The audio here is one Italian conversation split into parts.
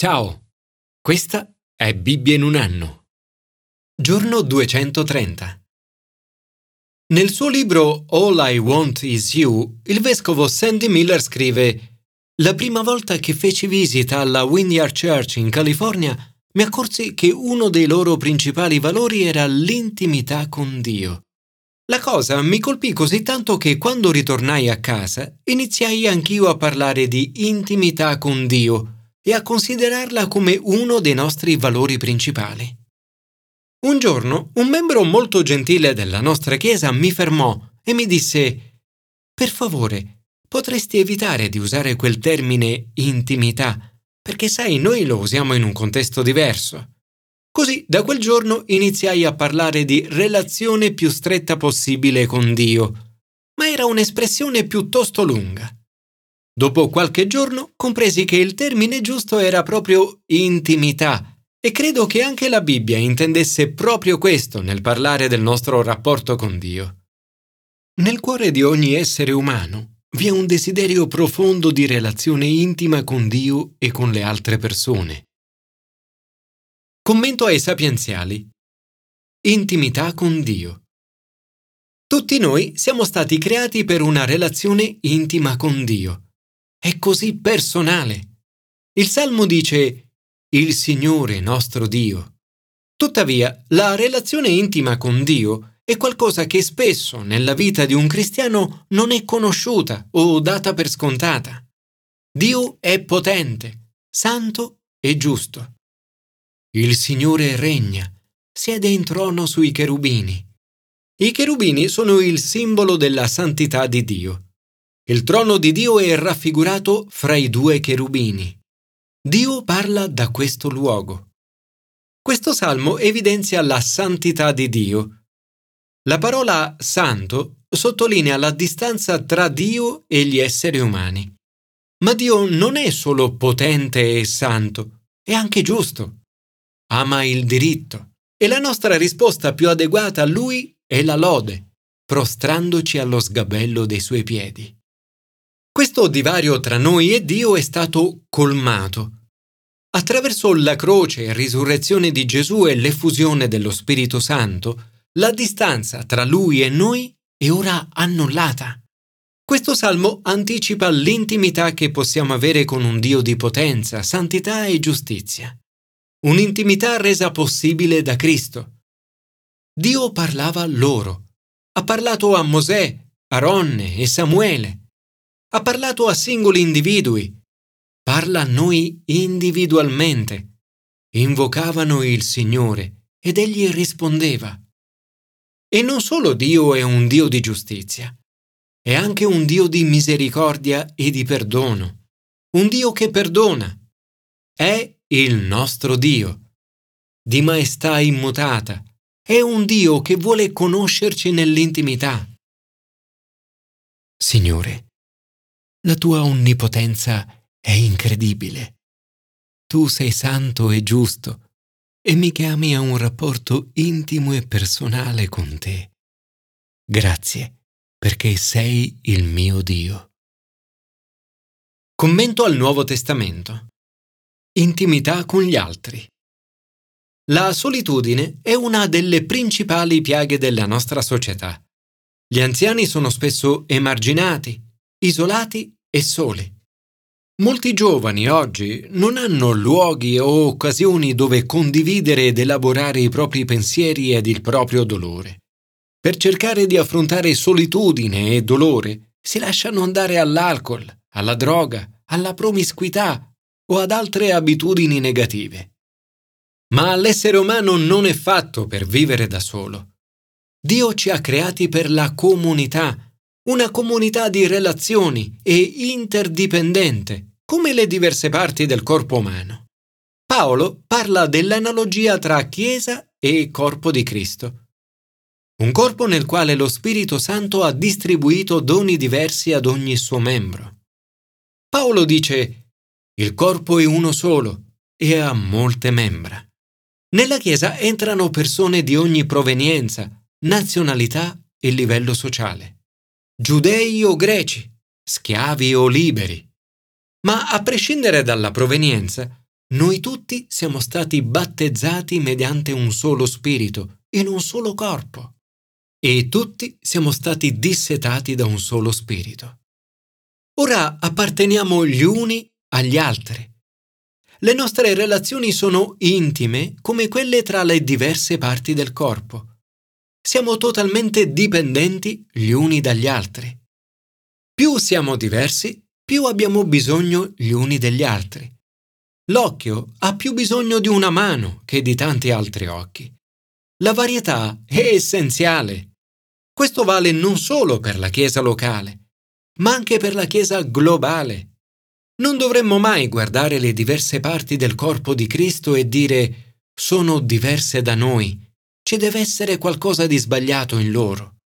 Ciao, questa è Bibbia in un anno. Giorno 230. Nel suo libro All I Want Is You, il vescovo Sandy Miller scrive La prima volta che feci visita alla Wynyard Church in California, mi accorsi che uno dei loro principali valori era l'intimità con Dio. La cosa mi colpì così tanto che quando ritornai a casa iniziai anch'io a parlare di intimità con Dio e a considerarla come uno dei nostri valori principali. Un giorno un membro molto gentile della nostra Chiesa mi fermò e mi disse Per favore, potresti evitare di usare quel termine intimità, perché sai, noi lo usiamo in un contesto diverso. Così da quel giorno iniziai a parlare di relazione più stretta possibile con Dio, ma era un'espressione piuttosto lunga. Dopo qualche giorno compresi che il termine giusto era proprio intimità e credo che anche la Bibbia intendesse proprio questo nel parlare del nostro rapporto con Dio. Nel cuore di ogni essere umano vi è un desiderio profondo di relazione intima con Dio e con le altre persone. Commento ai sapienziali. Intimità con Dio. Tutti noi siamo stati creati per una relazione intima con Dio è così personale. Il Salmo dice Il Signore nostro Dio. Tuttavia, la relazione intima con Dio è qualcosa che spesso nella vita di un cristiano non è conosciuta o data per scontata. Dio è potente, santo e giusto. Il Signore regna, siede in trono sui cherubini. I cherubini sono il simbolo della santità di Dio. Il trono di Dio è raffigurato fra i due cherubini. Dio parla da questo luogo. Questo salmo evidenzia la santità di Dio. La parola santo sottolinea la distanza tra Dio e gli esseri umani. Ma Dio non è solo potente e santo, è anche giusto. Ama il diritto e la nostra risposta più adeguata a Lui è la lode, prostrandoci allo sgabello dei suoi piedi. Questo divario tra noi e Dio è stato colmato. Attraverso la croce e risurrezione di Gesù e l'effusione dello Spirito Santo, la distanza tra Lui e noi è ora annullata. Questo salmo anticipa l'intimità che possiamo avere con un Dio di potenza, santità e giustizia. Un'intimità resa possibile da Cristo. Dio parlava loro. Ha parlato a Mosè, Aronne e Samuele ha parlato a singoli individui, parla a noi individualmente. Invocavano il Signore ed egli rispondeva. E non solo Dio è un Dio di giustizia, è anche un Dio di misericordia e di perdono, un Dio che perdona. È il nostro Dio, di maestà immutata, è un Dio che vuole conoscerci nell'intimità. Signore, la tua onnipotenza è incredibile. Tu sei santo e giusto e mi chiami a un rapporto intimo e personale con te. Grazie perché sei il mio Dio. Commento al Nuovo Testamento. Intimità con gli altri. La solitudine è una delle principali piaghe della nostra società. Gli anziani sono spesso emarginati, isolati e soli. Molti giovani oggi non hanno luoghi o occasioni dove condividere ed elaborare i propri pensieri ed il proprio dolore. Per cercare di affrontare solitudine e dolore si lasciano andare all'alcol, alla droga, alla promiscuità o ad altre abitudini negative. Ma l'essere umano non è fatto per vivere da solo. Dio ci ha creati per la comunità una comunità di relazioni e interdipendente, come le diverse parti del corpo umano. Paolo parla dell'analogia tra Chiesa e corpo di Cristo. Un corpo nel quale lo Spirito Santo ha distribuito doni diversi ad ogni suo membro. Paolo dice, il corpo è uno solo e ha molte membra. Nella Chiesa entrano persone di ogni provenienza, nazionalità e livello sociale giudei o greci, schiavi o liberi. Ma a prescindere dalla provenienza, noi tutti siamo stati battezzati mediante un solo spirito, in un solo corpo, e tutti siamo stati dissetati da un solo spirito. Ora apparteniamo gli uni agli altri. Le nostre relazioni sono intime come quelle tra le diverse parti del corpo. Siamo totalmente dipendenti gli uni dagli altri. Più siamo diversi, più abbiamo bisogno gli uni degli altri. L'occhio ha più bisogno di una mano che di tanti altri occhi. La varietà è essenziale. Questo vale non solo per la Chiesa locale, ma anche per la Chiesa globale. Non dovremmo mai guardare le diverse parti del corpo di Cristo e dire sono diverse da noi, ci deve essere qualcosa di sbagliato in loro.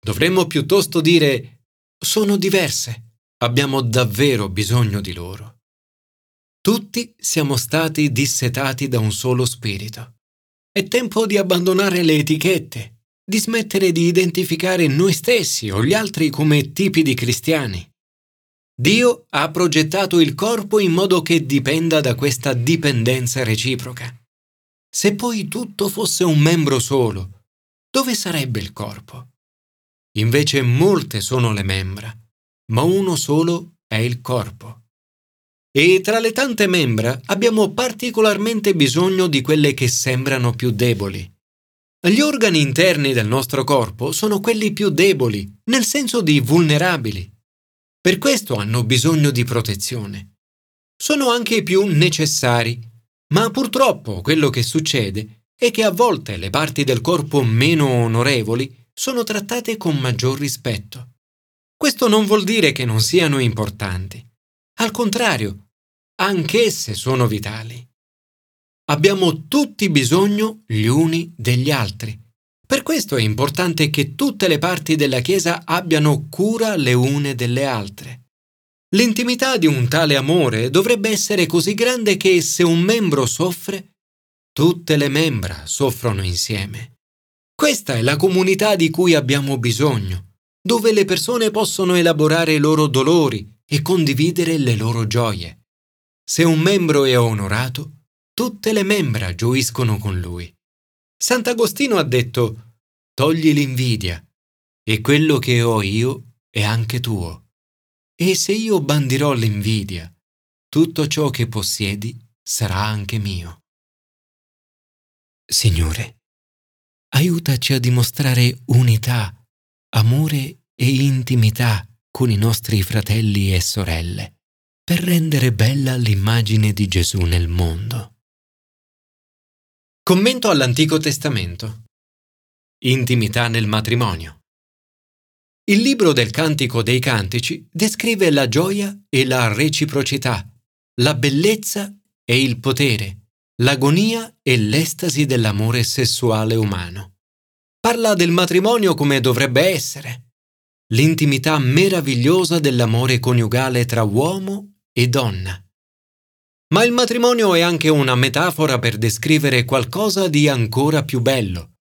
Dovremmo piuttosto dire sono diverse Abbiamo davvero bisogno di loro. Tutti siamo stati dissetati da un solo spirito. È tempo di abbandonare le etichette, di smettere di identificare noi stessi o gli altri come tipi di cristiani. Dio ha progettato il corpo in modo che dipenda da questa dipendenza reciproca. Se poi tutto fosse un membro solo, dove sarebbe il corpo? Invece molte sono le membra ma uno solo è il corpo. E tra le tante membra abbiamo particolarmente bisogno di quelle che sembrano più deboli. Gli organi interni del nostro corpo sono quelli più deboli, nel senso di vulnerabili. Per questo hanno bisogno di protezione. Sono anche i più necessari, ma purtroppo quello che succede è che a volte le parti del corpo meno onorevoli sono trattate con maggior rispetto. Questo non vuol dire che non siano importanti. Al contrario, anch'esse sono vitali. Abbiamo tutti bisogno gli uni degli altri. Per questo è importante che tutte le parti della Chiesa abbiano cura le une delle altre. L'intimità di un tale amore dovrebbe essere così grande che se un membro soffre, tutte le membra soffrono insieme. Questa è la comunità di cui abbiamo bisogno dove le persone possono elaborare i loro dolori e condividere le loro gioie. Se un membro è onorato, tutte le membra gioiscono con lui. Sant'Agostino ha detto, togli l'invidia, e quello che ho io è anche tuo. E se io bandirò l'invidia, tutto ciò che possiedi sarà anche mio. Signore, aiutaci a dimostrare unità, amore e intimità con i nostri fratelli e sorelle per rendere bella l'immagine di Gesù nel mondo. Commento all'Antico Testamento. Intimità nel matrimonio. Il libro del Cantico dei Cantici descrive la gioia e la reciprocità, la bellezza e il potere, l'agonia e l'estasi dell'amore sessuale umano. Parla del matrimonio come dovrebbe essere, l'intimità meravigliosa dell'amore coniugale tra uomo e donna. Ma il matrimonio è anche una metafora per descrivere qualcosa di ancora più bello,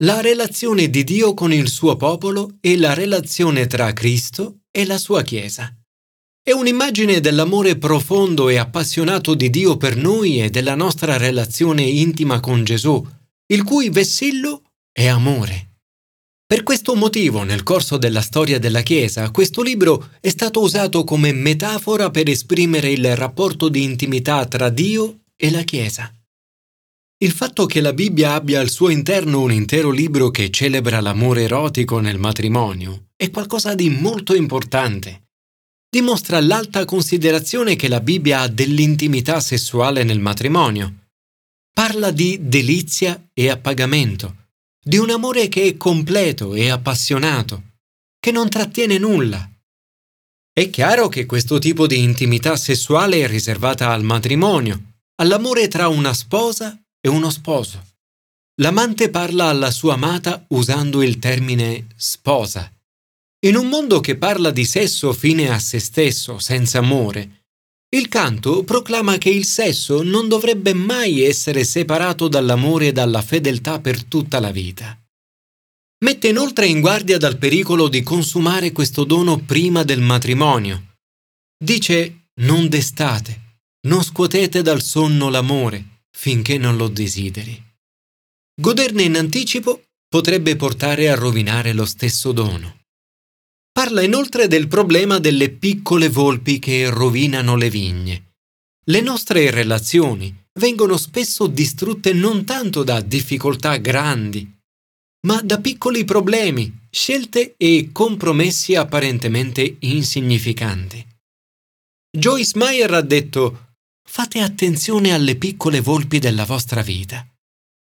la relazione di Dio con il suo popolo e la relazione tra Cristo e la sua Chiesa. È un'immagine dell'amore profondo e appassionato di Dio per noi e della nostra relazione intima con Gesù, il cui vessillo è amore. Per questo motivo, nel corso della storia della Chiesa, questo libro è stato usato come metafora per esprimere il rapporto di intimità tra Dio e la Chiesa. Il fatto che la Bibbia abbia al suo interno un intero libro che celebra l'amore erotico nel matrimonio è qualcosa di molto importante. Dimostra l'alta considerazione che la Bibbia ha dell'intimità sessuale nel matrimonio. Parla di delizia e appagamento di un amore che è completo e appassionato, che non trattiene nulla. È chiaro che questo tipo di intimità sessuale è riservata al matrimonio, all'amore tra una sposa e uno sposo. L'amante parla alla sua amata usando il termine sposa. In un mondo che parla di sesso fine a se stesso, senza amore, il canto proclama che il sesso non dovrebbe mai essere separato dall'amore e dalla fedeltà per tutta la vita. Mette inoltre in guardia dal pericolo di consumare questo dono prima del matrimonio. Dice non destate, Non scuotete dal sonno l'amore finché non lo desideri. Goderne in anticipo potrebbe portare a rovinare lo stesso dono. Parla inoltre del problema delle piccole volpi che rovinano le vigne. Le nostre relazioni vengono spesso distrutte non tanto da difficoltà grandi, ma da piccoli problemi, scelte e compromessi apparentemente insignificanti. Joyce Meyer ha detto Fate attenzione alle piccole volpi della vostra vita.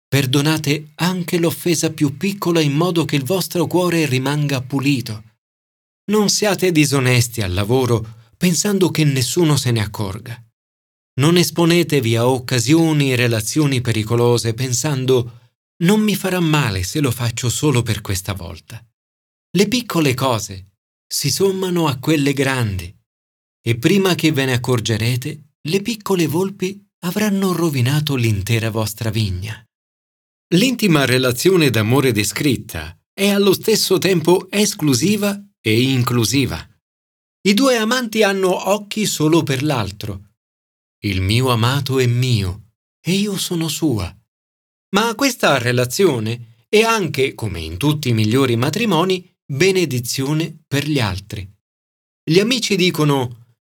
Perdonate anche l'offesa più piccola in modo che il vostro cuore rimanga pulito. Non siate disonesti al lavoro pensando che nessuno se ne accorga. Non esponetevi a occasioni e relazioni pericolose pensando non mi farà male se lo faccio solo per questa volta. Le piccole cose si sommano a quelle grandi e prima che ve ne accorgerete, le piccole volpi avranno rovinato l'intera vostra vigna. L'intima relazione d'amore descritta è allo stesso tempo esclusiva e inclusiva. I due amanti hanno occhi solo per l'altro. Il mio amato è mio e io sono sua. Ma questa relazione è anche, come in tutti i migliori matrimoni, benedizione per gli altri. Gli amici dicono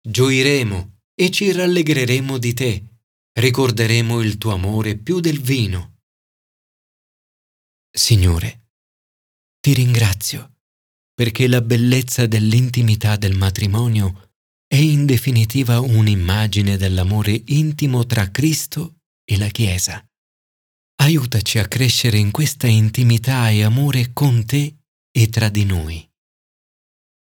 Gioiremo e ci rallegreremo di te, ricorderemo il tuo amore più del vino. Signore, ti ringrazio perché la bellezza dell'intimità del matrimonio è in definitiva un'immagine dell'amore intimo tra Cristo e la Chiesa. Aiutaci a crescere in questa intimità e amore con te e tra di noi.